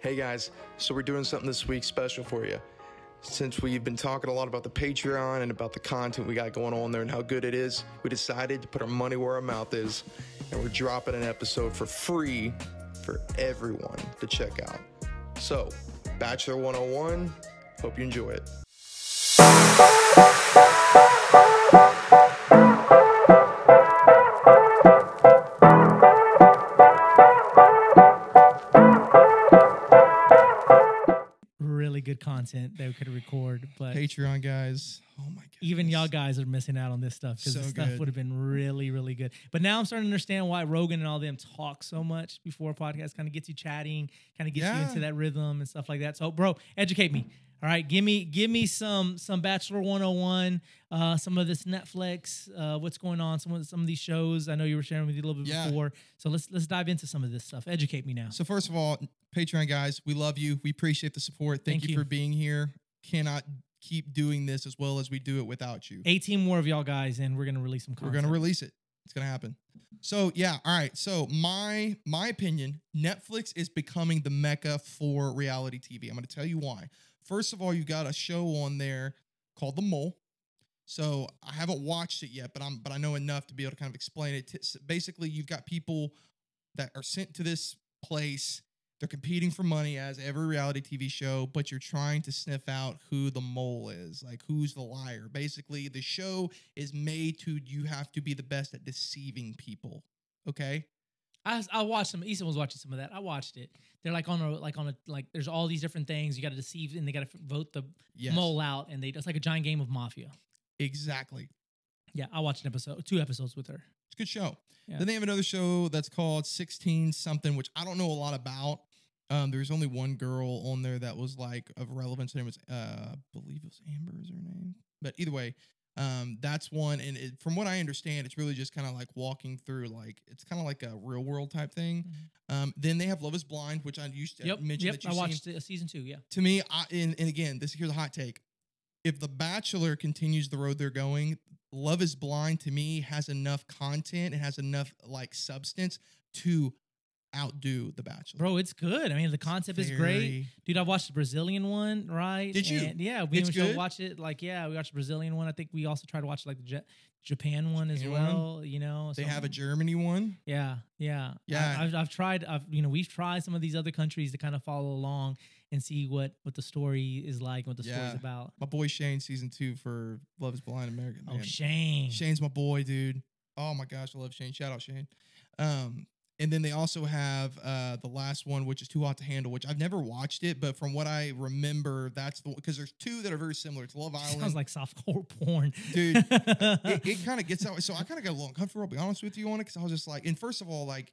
Hey guys, so we're doing something this week special for you. Since we've been talking a lot about the Patreon and about the content we got going on there and how good it is, we decided to put our money where our mouth is and we're dropping an episode for free for everyone to check out. So, Bachelor 101, hope you enjoy it. Good content that we could record, but Patreon guys. Oh my god. even y'all guys are missing out on this stuff because So this stuff would have been really, really good. But now I'm starting to understand why Rogan and all them talk so much before a podcast. Kind of gets you chatting, kind of gets you into that rhythm and stuff like that. So, bro, educate me. All right, give me give me some some Bachelor 101, uh, some of this Netflix, uh, what's going on, some of some of these shows. I know you were sharing with you a little bit Yeah. before. So let's let's dive into some of this stuff. Educate me now. So first of all, Patreon guys, we love you. We appreciate the support. Thank, Thank you, you. for being here. Cannot keep doing this as well as we do it without you. 18 more of y'all guys, and we're gonna release some We're gonna release it. It's gonna happen. So yeah, all right. So my my opinion, Netflix is becoming the mecca for reality TV. I'm gonna tell you why. First of all, you got a show on there called The Mole. So I haven't watched it yet, but I'm but I know enough to be able to kind of explain it. Basically, you've got people that are sent to this place. They're competing for money as every reality TV show, but you're trying to sniff out who the mole is, like who's the liar. Basically, the show is made to you have to be the best at deceiving people. Okay? I, I watched some. Ethan was watching some of that. I watched it. They're like on a like on a like. There's all these different things you got to deceive, and they got to vote the Yes. mole out, and they it's like a giant game of mafia. Exactly. Yeah, I watched an episode, two episodes with her. It's a good show. Yeah. Then they have another show that's called 16 something, which I don't know a lot about. Um, there's only one girl on there that was like of relevance. Her name was, uh, I believe it was Amber is her name. But either way, um, that's one. And it, from what I understand, it's really just kind of like walking through, like it's kind of like a real world type thing. Um, then they have Love Is Blind, which I used to Mm-hmm. Yep, mention yep. that I you've watched seen. season two. Yeah, To me, I, and, and again, this here's a hot take. If The Bachelor continues the road they're going, Love Is Blind to me has enough content, it has enough like substance to outdo The Bachelor. bro, it's good. I mean, the concept is great, Very- dude. I watched the Brazilian one, right? Did you? And yeah, we It's and Michelle good? watched it. Like, yeah, we watched the Brazilian one. I think we also tried to watch like the Ja- Japan one as Japan well. You know, They have a Germany one. Yeah, yeah, Yeah. I've, I've tried. I've you know we've tried some of these other countries to kind of follow along and see what what the story is like, what the Yeah. story's about. My boy Shane, season two for Love Is Blind American. Oh, man. Shane. Shane's my boy, dude. Oh my gosh, I love Shane. Shout out Shane. Um, and then they also have uh the last one, which is Too Hot to Handle, which I've never watched it, but from what I remember, that's the because there's two that are very similar. It's Love Island, Sounds like softcore porn, dude. it, it kind of gets out. So I kind of got a little uncomfortable. I'll be honest with you on it because I was just like, and first of all, like.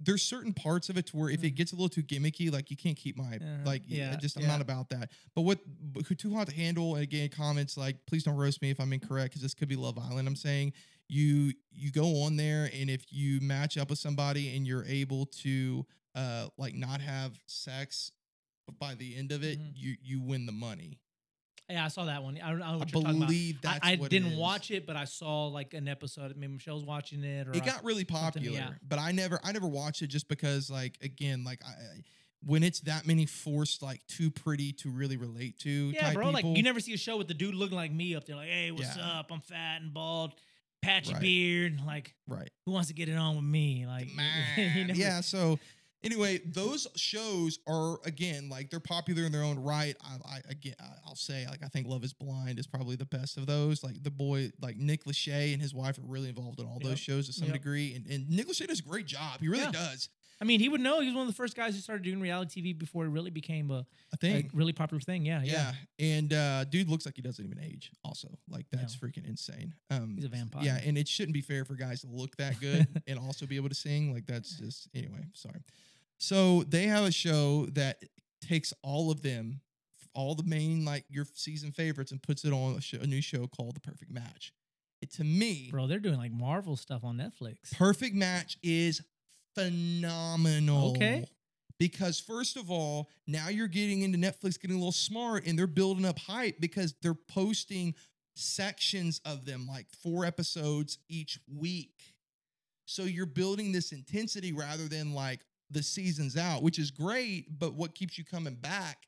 There's certain parts of it to where if it gets a little too gimmicky, like you can't keep my Uh, like yeah, just I'm yeah. not about that. But what but too hot to handle? And again, comments like please don't roast me if I'm incorrect because this could be Love Island. I'm saying you you go on there and if you match up with somebody and you're able to uh like not have sex by the end of it Mhm. you you win the money yeah, I saw that one. I don't know i what you're talking about. believe that's I, I didn't is. watch it, but I saw like an episode. Maybe Michelle's watching it, or it I- got really popular yeah. but i never i never watched it just because like again like i I- when it's that many forced like too pretty to really relate to yeah, bro. Like you never see a show with the dude looking like me up there, like, hey, what's Yeah. up? I'm fat and bald, patchy Right. beard. Like, right who wants to get it on with me? Like, you man. never- yeah. So anyway, those shows are again like they're popular in their own right. I, I again, I- I'll say like I think Love Is Blind is probably the best of those. Like the boy, like Nick Lachey and his wife are really involved in all Yep. those shows to some Yep. degree. And, and Nick Lachey does a great job. He really Yeah. does. I mean, he would know. He was one of the first guys who started doing reality TV before it really became a, a think. really popular thing. Yeah, yeah. Yeah. And uh dude looks like he doesn't even age also. Like that's freaking insane. Um He's a vampire. Yeah, and it shouldn't be fair for guys to look that good and also be able to sing. Like that's just anyway, sorry. So they have a show that takes all of them, all the main like your season favorites and puts it on a, show, a new show called The Perfect Match. It to me, Bro, they're doing like Marvel stuff on Netflix. Perfect Match is phenomenal. Okay. Because first of all, now you're getting into Netflix getting a little smart and they're building up hype because they're posting sections of them like four episodes each week. So you're building this intensity rather than like the seasons out, which is great. But what keeps you coming back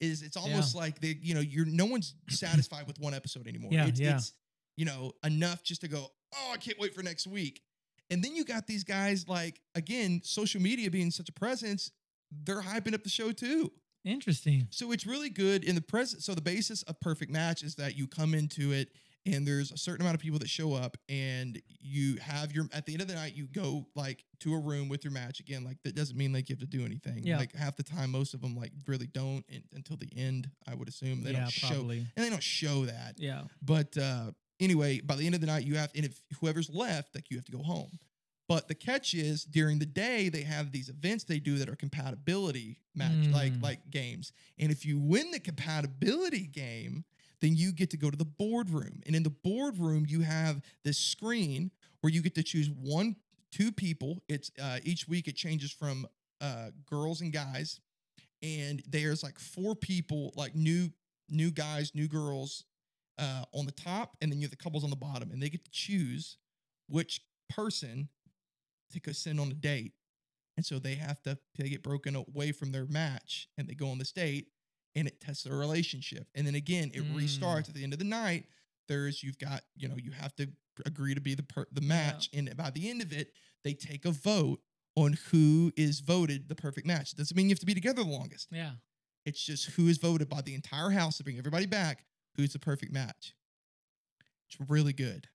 is it's almost like they, you know, you're no one's satisfied with one episode anymore. Yeah, it's, yeah. it's you know enough just to go. Oh, I can't wait for next week. And then you got these guys like again, social media being such a presence, they're hyping up the show too. Interesting. So it's really good in the present. So the basis of perfect match is that you come into it and there's a certain amount of people that show up and you have your at the end of the night you go like to a room with your match again like that doesn't mean like you have to do anything Yeah. like half the time most of them like really don't until the end i would assume they yeah, don't show probably. and they don't show that Yeah. but uh anyway by the end of the night you have and if whoever's left like you have to go home. But the catch is during the day they have these events they do that are compatibility match like Mm. like games. And if you win the compatibility game then you get to go to the boardroom. And in the boardroom you have this screen where you get to choose one two people. It's uh, each week it changes from uh, girls and guys. And there's like four people like new new guys new girls uh, on the top and then you have the couples on the bottom and they get to choose which person to go send on a date. And so they have to they get broken away from their match and they go on this date and it tests their relationship. And then again it Mm. restarts at the end of the night. There's you've got you know you have to agree to be the per, the match and by the end of it they take a vote on who is voted the perfect match. Doesn't mean you have to be together the longest. Yeah. it's just who is voted by the entire house to bring everybody back who's the perfect match it's really good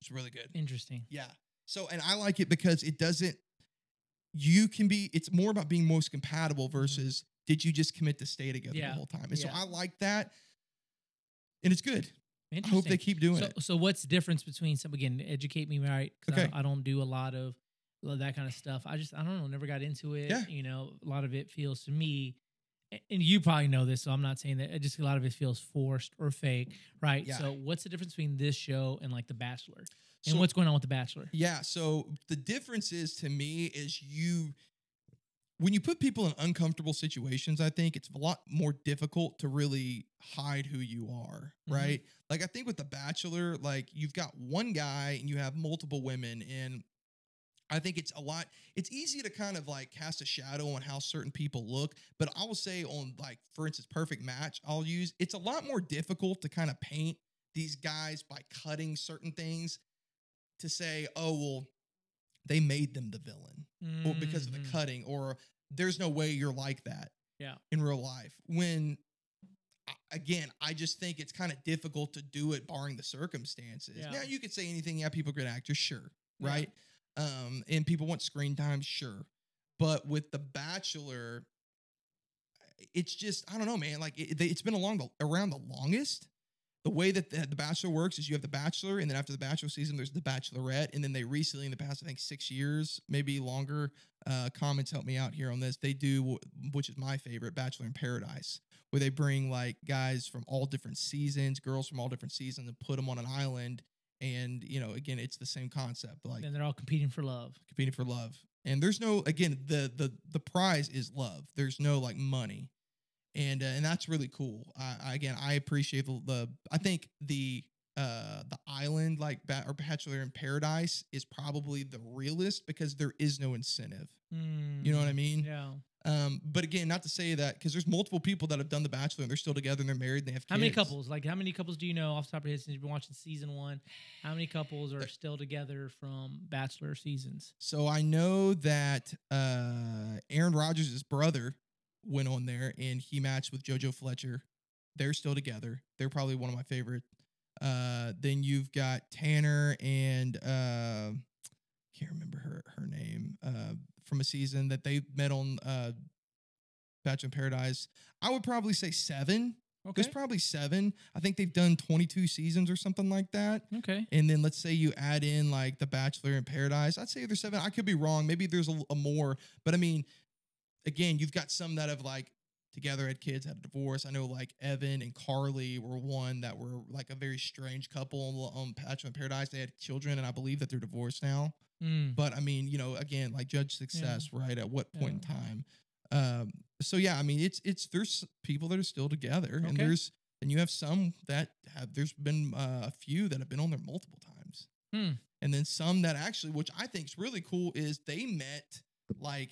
it's really good Interesting. yeah. So, and I like it because it doesn't, you can be, it's more about being most compatible versus did you just commit to stay together Mm-hmm. Yeah, the whole time? And so. I like that. And it's good. I hope they keep doing so, it. so what's the difference between some again? Educate me right. Okay. I, I don't do a lot of a lot of that kind of stuff. I just I don't know. Never got into it. Yeah. You know, a lot of it feels to me, and you probably know this, so I'm not saying that. it Just a lot of it feels forced or fake, right? Yeah. So what's the difference between this show and like The Bachelor? And So- what's going on with The Bachelor? Yeah. So the difference is to me is you, when you put people in uncomfortable situations, I think it's a lot more difficult to really hide who you are, Mhm. right? Like I think with The Bachelor, like you've got one guy and you have multiple women, and I think it's a lot. It's easy to kind of like cast a shadow on how certain people look, but I will say on like, for instance, Perfect Match, I'll use. It's a lot more difficult to kind of paint these guys by cutting certain things to say, oh well, they made them the villain or because of the Mhm. cutting, or there's no way you're like that. Yeah. In real life, when again, I just think it's kind of difficult to do it barring the circumstances. Yeah. Now you could say anything. Yeah, people are good actors, sure, Yeah. right? Um, and people want screen time, sure. But with The Bachelor, it's just I don't know, man. Like it, it's been along the around the longest. The way that the, the Bachelor works is you have the Bachelor, and then after the Bachelor season, there's the Bachelorette, and then they recently, in the past, I think six years, maybe longer. Uh, comments help me out here on this. They do, which is my favorite, Bachelor in Paradise, where they bring like guys from all different seasons, girls from all different seasons, and put them on an island. And you know, again, it's the same concept, like And they're all competing for love. competing for love. And there's no again the the the prize is love. There's no like money, and uh, and that's really cool. I, I again I appreciate the, the I think the uh the island like ba- or Bachelor in Paradise is probably the realest because there is no incentive. You know what I mean? Mm, Yeah. Um, but again, not to say that because there's multiple people that have done the Bachelor and they're still together and they're married and they have kids. How many couples? Like, how many couples do you know off the top of your head since you've been watching season one? How many couples are still together from Bachelor seasons? So I know that uh, Aaron Rodgers' brother went on there and he matched with JoJo Fletcher. They're still together. They're probably one of my favorite. Uh, then you've got Tanner and uh, can't remember her her name uh, from a season that they met on uh, Bachelor in Paradise. I would probably say seven. Okay. There's probably seven. I think they've done 22 seasons or something like that. Okay. And then let's say you add in like The Bachelor in Paradise. I'd say there's seven. I could be wrong. Maybe there's a, a more. But I mean, again, you've got some that have like together had kids, had a divorce. I know like Evan and Carly were one that were like a very strange couple on, in Paradise. They had children, and I believe that they're divorced now. Mm. But I mean, you know, again, like judge success, right? At what point in time? Um, so yeah, I mean, it's it's there's people that are still together, and there's and you have some that have. There's been uh, a few that have been on there multiple times, Hmm. and then some that actually, which I think is really cool, is they met like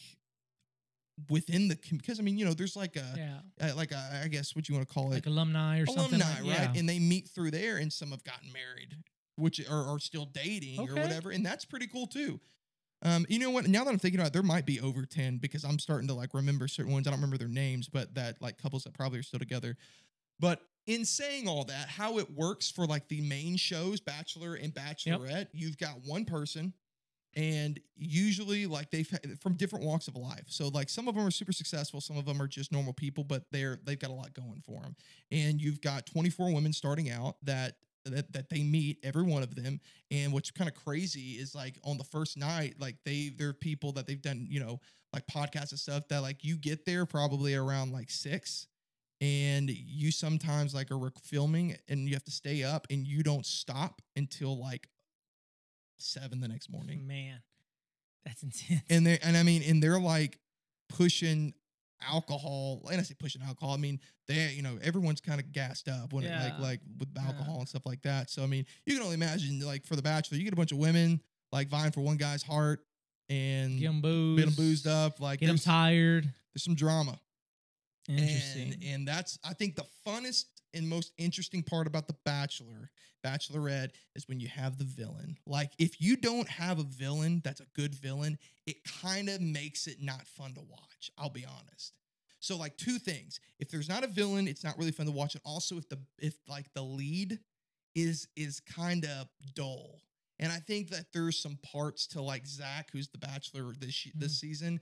within the because I mean, you know, there's like a yeah, uh, like a, I guess what you want to call it, like alumni or something. alumni, like- right? Yeah. And they meet through there, and some have gotten married, which are, are still dating or whatever, and that's pretty cool too. Um, you know what? Now that I'm thinking about it, there might be over 10 because I'm starting to like remember certain ones. I don't remember their names, but that like couples that probably are still together. But in saying all that, how it works for like the main shows, Bachelor and Bachelorette, you've got one person and usually like they've had- from different walks of life. So like some of them are super successful, some of them are just normal people, but they're they've got a lot going for them. And you've got 24 women starting out that that, that they meet every one of them and what's kind of crazy is like on the first night like they they're people that they've done you know like podcasts and stuff that like you get there probably around like six and you sometimes like are filming and you have to stay up and you don't stop until like seven the next morning man, that's intense. and they and I mean, and they're like pushing alcohol. And I say pushing alcohol. I mean, they you know everyone's kind of gassed up when it, like like with Yeah. alcohol and stuff like that. So I mean, you can only imagine like for the Bachelor, you get a bunch of women like vying for one guy's heart and get them boozed, get them boozed up. Like get them tired. there's some drama. Interesting. And, and that's I think the funnest and most interesting part about the Bachelor, Bachelorette, is when you have the villain. Like if you don't have a villain that's a good villain, it kind of makes it not fun to watch. I'll be honest. So like two things. If there's not a villain, it's not really fun to watch. And also if the if like the lead is is kind of dull. And I think that there's some parts to like Zach, who's the Bachelor this this mm-hmm. season,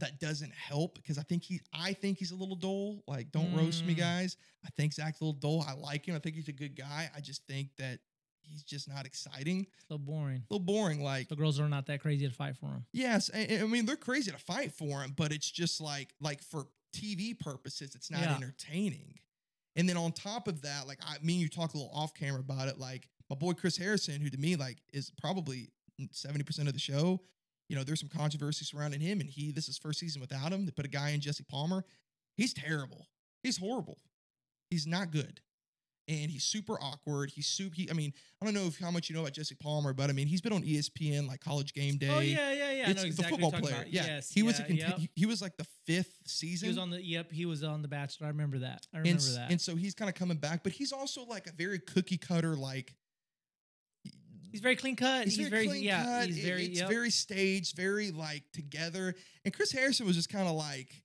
that doesn't help because I think he I think he's a little dull. Like, don't roast me, Mm. guys. I think Zach's a little dull. I like him. I think he's a good guy. I just think that he's just not exciting. A little boring. A little boring. Like, The girls are not that crazy to fight for him. yes, I, I mean they're crazy to fight for him, but it's just like like for TV purposes, it's not Yeah. entertaining. And then on top of that, like I mean, you talk a little off camera about it. Like my boy Chris Harrison, who to me like is probably seventy percent of the show. You know, there's some controversy surrounding him, and he this is first season without him. They put a guy in Jesse Palmer. He's terrible. He's horrible. He's not good, and he's super awkward. He's super. He, I mean, I don't know if, how much you know about Jesse Palmer, but I mean, he's been on ESPN like College Game oh, Day. Oh yeah, yeah, yeah. I It's know exactly the football player. about. Yeah, Yes, he was a yeah, yep. he, he was like the fifth season. He was on the yep. He was on the Bachelor. I remember that. I remember and, that. and so he's kind of coming back, but he's also like a very cookie cutter, like he's very clean cut. He's, very, clean yeah. cut. He's very it's yep. very staged, very like together. And Chris Harrison was just kind of like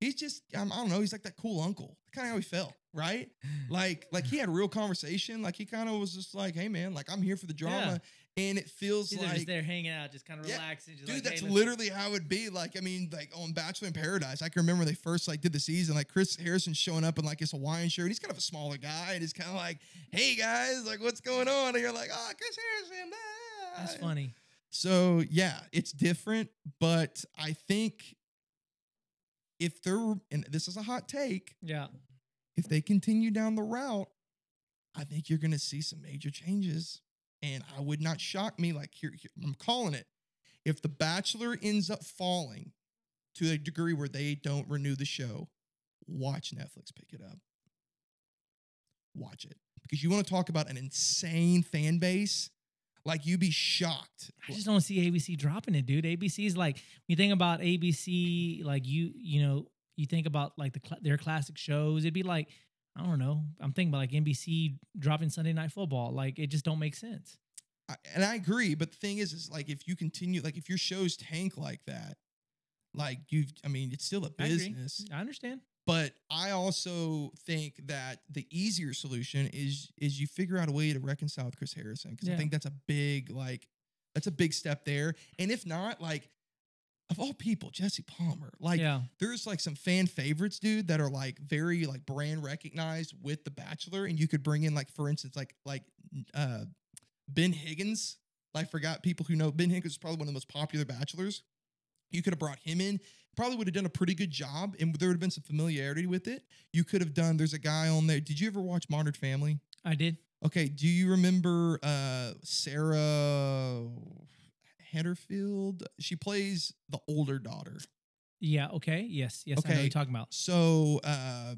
he's just um, I don't know. He's like that cool uncle. Kind of how he felt, right? Like like he had real conversation. Like he kind of was just like, hey man, like I'm here for the drama, and it feels like just there hanging out, just kind of Yeah, relaxing. Dude, like, that's hey, literally how it'd be. Like, I mean, like on Bachelor in Paradise, I can remember when they first like did the season. Like Chris Harrison showing up in like his Hawaiian shirt. He's kind of a smaller guy, and he's kind of like, "Hey guys, like, what's going on?" And you're like, "Oh, Chris Harrison." ah." That's funny. So yeah, it's different, but I think if they're and this is a hot take, Yeah. if they continue down the route, I think you're going to see some major changes. And I would not shock me. Like here, here- I'm calling it. If The Bachelor ends up falling to a degree where they don't renew the show, watch Netflix pick it up. Watch it because you want to talk about an insane fan base. Like you'd be shocked. I just don't see ABC dropping it, dude. ABC is like you think about ABC, like you, you know, you think about like the their classic shows. It'd be like I don't know. I'm thinking about like NBC dropping Sunday Night Football. Like it just don't make sense. I, and I agree, but the thing is, is like if you continue, like if your shows tank like that, like you've, I mean, it's still a business. I understand. But I also think that the easier solution is is you figure out a way to reconcile with Chris Harrison because I think that's a big like that's a big step there. And if not, like of all people, Jesse Palmer, like yeah. there's like some fan favorites, dude, that are like very like brand recognized with The Bachelor, and you could bring in like for instance like like uh Ben Higgins. I forgot people who know Ben Higgins is probably one of the most popular bachelors. You could have brought him in. Probably would have done a pretty good job, and there would have been some familiarity with it. You could have done. There's a guy on there. Did you ever watch Modern Family? I did. Okay. Do you remember uh Sarah Hedderfield? She plays the older daughter. Yeah. Okay. Yes. Yes. I know Okay. you're talking about. So uh,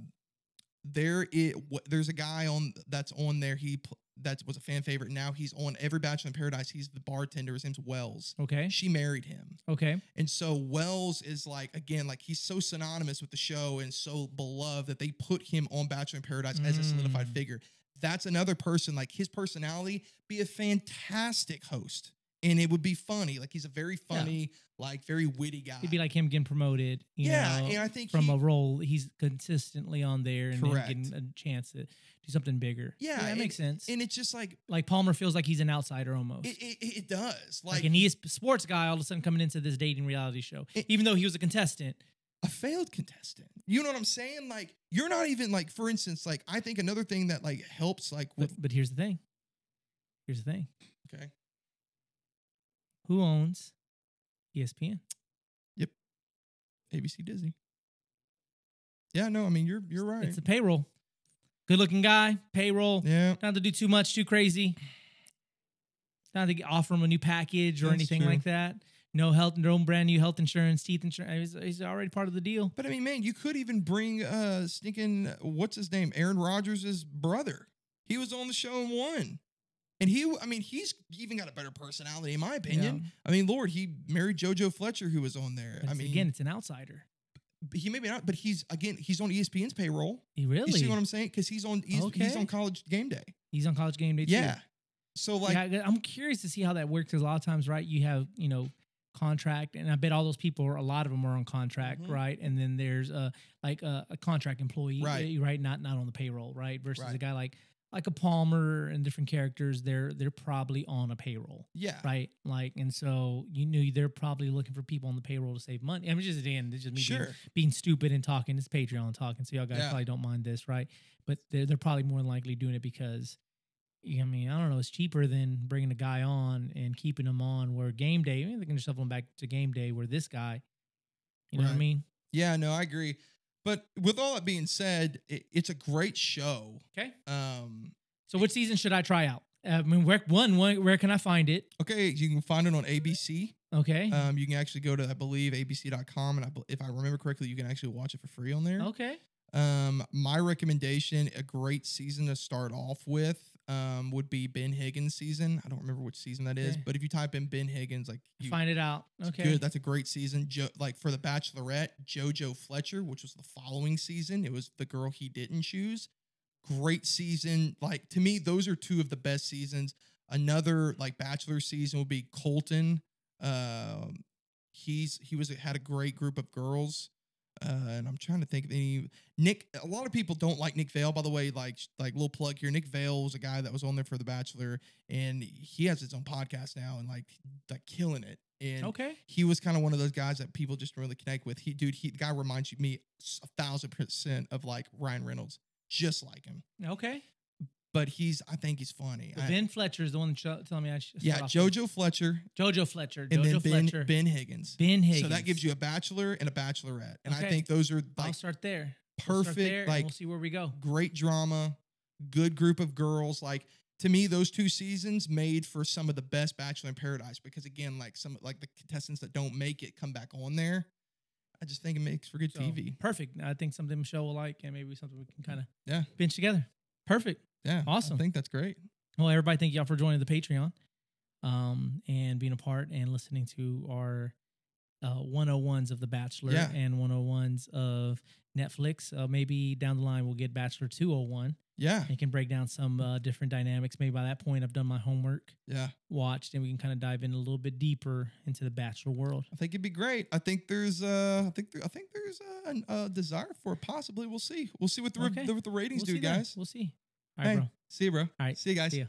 there it there's a guy on that's on there. He that was a fan favorite. Now he's on every Bachelor in Paradise. He's the bartender. His name's Wells. Okay. She married him. Okay. And so Wells is like, again, like he's so synonymous with the show and so beloved that they put him on Bachelor in Paradise as a solidified Mm. figure. That's another person, like his personality, be a fantastic host. And it would be funny. Like he's a very Yeah. funny, like very witty guy. It'd be like him getting promoted. You yeah, know, and I think from he, a role he's consistently on there and getting a chance to do something bigger. Yeah, that and- makes sense. and it's just like like Palmer feels like he's an outsider almost. it, it, it does. like, Like, an ES sports guy all of a sudden coming into this dating reality show, It- even though he was a contestant. a failed contestant. You know what I'm saying? Like you're not even like, for instance, like I think another thing that like helps like But with but here's the thing. Here's the thing. okay. Who owns ESPN? Yep. ABC Disney. Yeah, no, I mean you're you're right. It's the payroll. Good looking guy, payroll. yeah, Not to do too much, too crazy. Not to offer him a new package or That's anything true. like that. No health, no brand new health insurance, teeth insurance. He's, he's already part of the deal. but I mean, man, you could even bring uh stinking what's his name, Aaron Rodgers' brother. He was on the show and won. And he, I mean, he's even got a better personality, in my opinion. Yeah. I mean, Lord, he married JoJo Fletcher, who was on there. I mean, again, it's an outsider. he may be not, but he's again, he's on ESPN's payroll. He really? You see what I'm saying? Because he's on, he's, he's on College Game Day. he's on college game day too. Yeah. So like, yeah, I'm curious to see how that works because a lot of times, right, you have, you know, contract, and I bet all those people, are, a lot of them are on contract, Mhm. right? And then there's a like a, a contract employee, Right. uh, right? Not not on the payroll, right? Versus a guy like like a Palmer and different characters, they're they're probably on a payroll, yeah, right? Like, and so you know they're probably looking for people on the payroll to save money. I mean, just again, it's just me being, sure. being stupid and talking. It's Patreon talking, so y'all guys Yeah. probably don't mind this, right? But they're they're probably more than likely doing it because. I mean, I don't know. It's cheaper than bringing a guy on and keeping him on. Where game day, I mean, they can just shuffle him back to game day. Where this guy, you know what I mean? Yeah, no, I agree. But with all that being said, it, it's a great show. Okay. Um, So, what season should I try out? I mean, where one, where, where can I find it? okay, you can find it on ABC. Okay. Um, you can actually go to, I believe, abc.com. And I, if I remember correctly, you can actually watch it for free on there. okay. Um, my recommendation, a great season to start off with, um, would be Ben Higgins season. I don't remember which season that is, Okay. but if you type in Ben Higgins, like you, Find it out. Okay. good. That's a great season. Jo- like for the Bachelorette, JoJo Fletcher, which was the following season, it was the girl he didn't choose. Great season. Like to me, those are two of the best seasons. Another like Bachelor season would be Colton. Um, he's he was had a great group of girls. Uh, and I'm trying to think of any Nick. A lot of people don't like Nick Viall, by the way. Like, like little plug here. Nick Viall was a guy that was on there for The Bachelor, and he has his own podcast now, and like, like killing it. And Okay. he was kind of one of those guys that people just really connect with. He, dude, he the guy reminds you me a thousand percent of like Ryan Reynolds, just like him. Okay. But he's, I think he's funny. But I- ben Fletcher is the one telling me I should. yeah, off with. JoJo Fletcher, JoJo Fletcher. and JoJo then Ben Fletcher. Ben Higgins. Ben Higgins. So that gives you a bachelor and a bachelorette, and I think those are I'll start there. We'll start perfect, there, like we'll see where we go. great drama, good group of girls. Like to me, those two seasons made for some of the best Bachelor in Paradise because again, like some like the contestants that don't make it come back on there. I just think it makes for good So, TV. Perfect. I think something Michelle will like, and maybe something we can kind of Yeah. bench together. Perfect. Yeah, Awesome. I think that's great. Well, everybody, thank y'all for joining the Patreon, um, and being a part and listening to our uh, 101s of The Bachelor Yeah. and 101s of Netflix. Uh, maybe down the line we'll get Bachelor 201 Yeah, and can break down some uh, different dynamics. Maybe by that point I've done my homework, yeah. watched, and we can kind of dive in a little bit deeper into the Bachelor world. I think it'd be great. I think there's uh I think there, I think there's a, an- a desire for it. Possibly, we'll see. We'll see what the, re- Okay. the what the ratings We'll do, see then. guys. We'll see. All right, Hey, bro. see you, bro. All right. See you guys. See.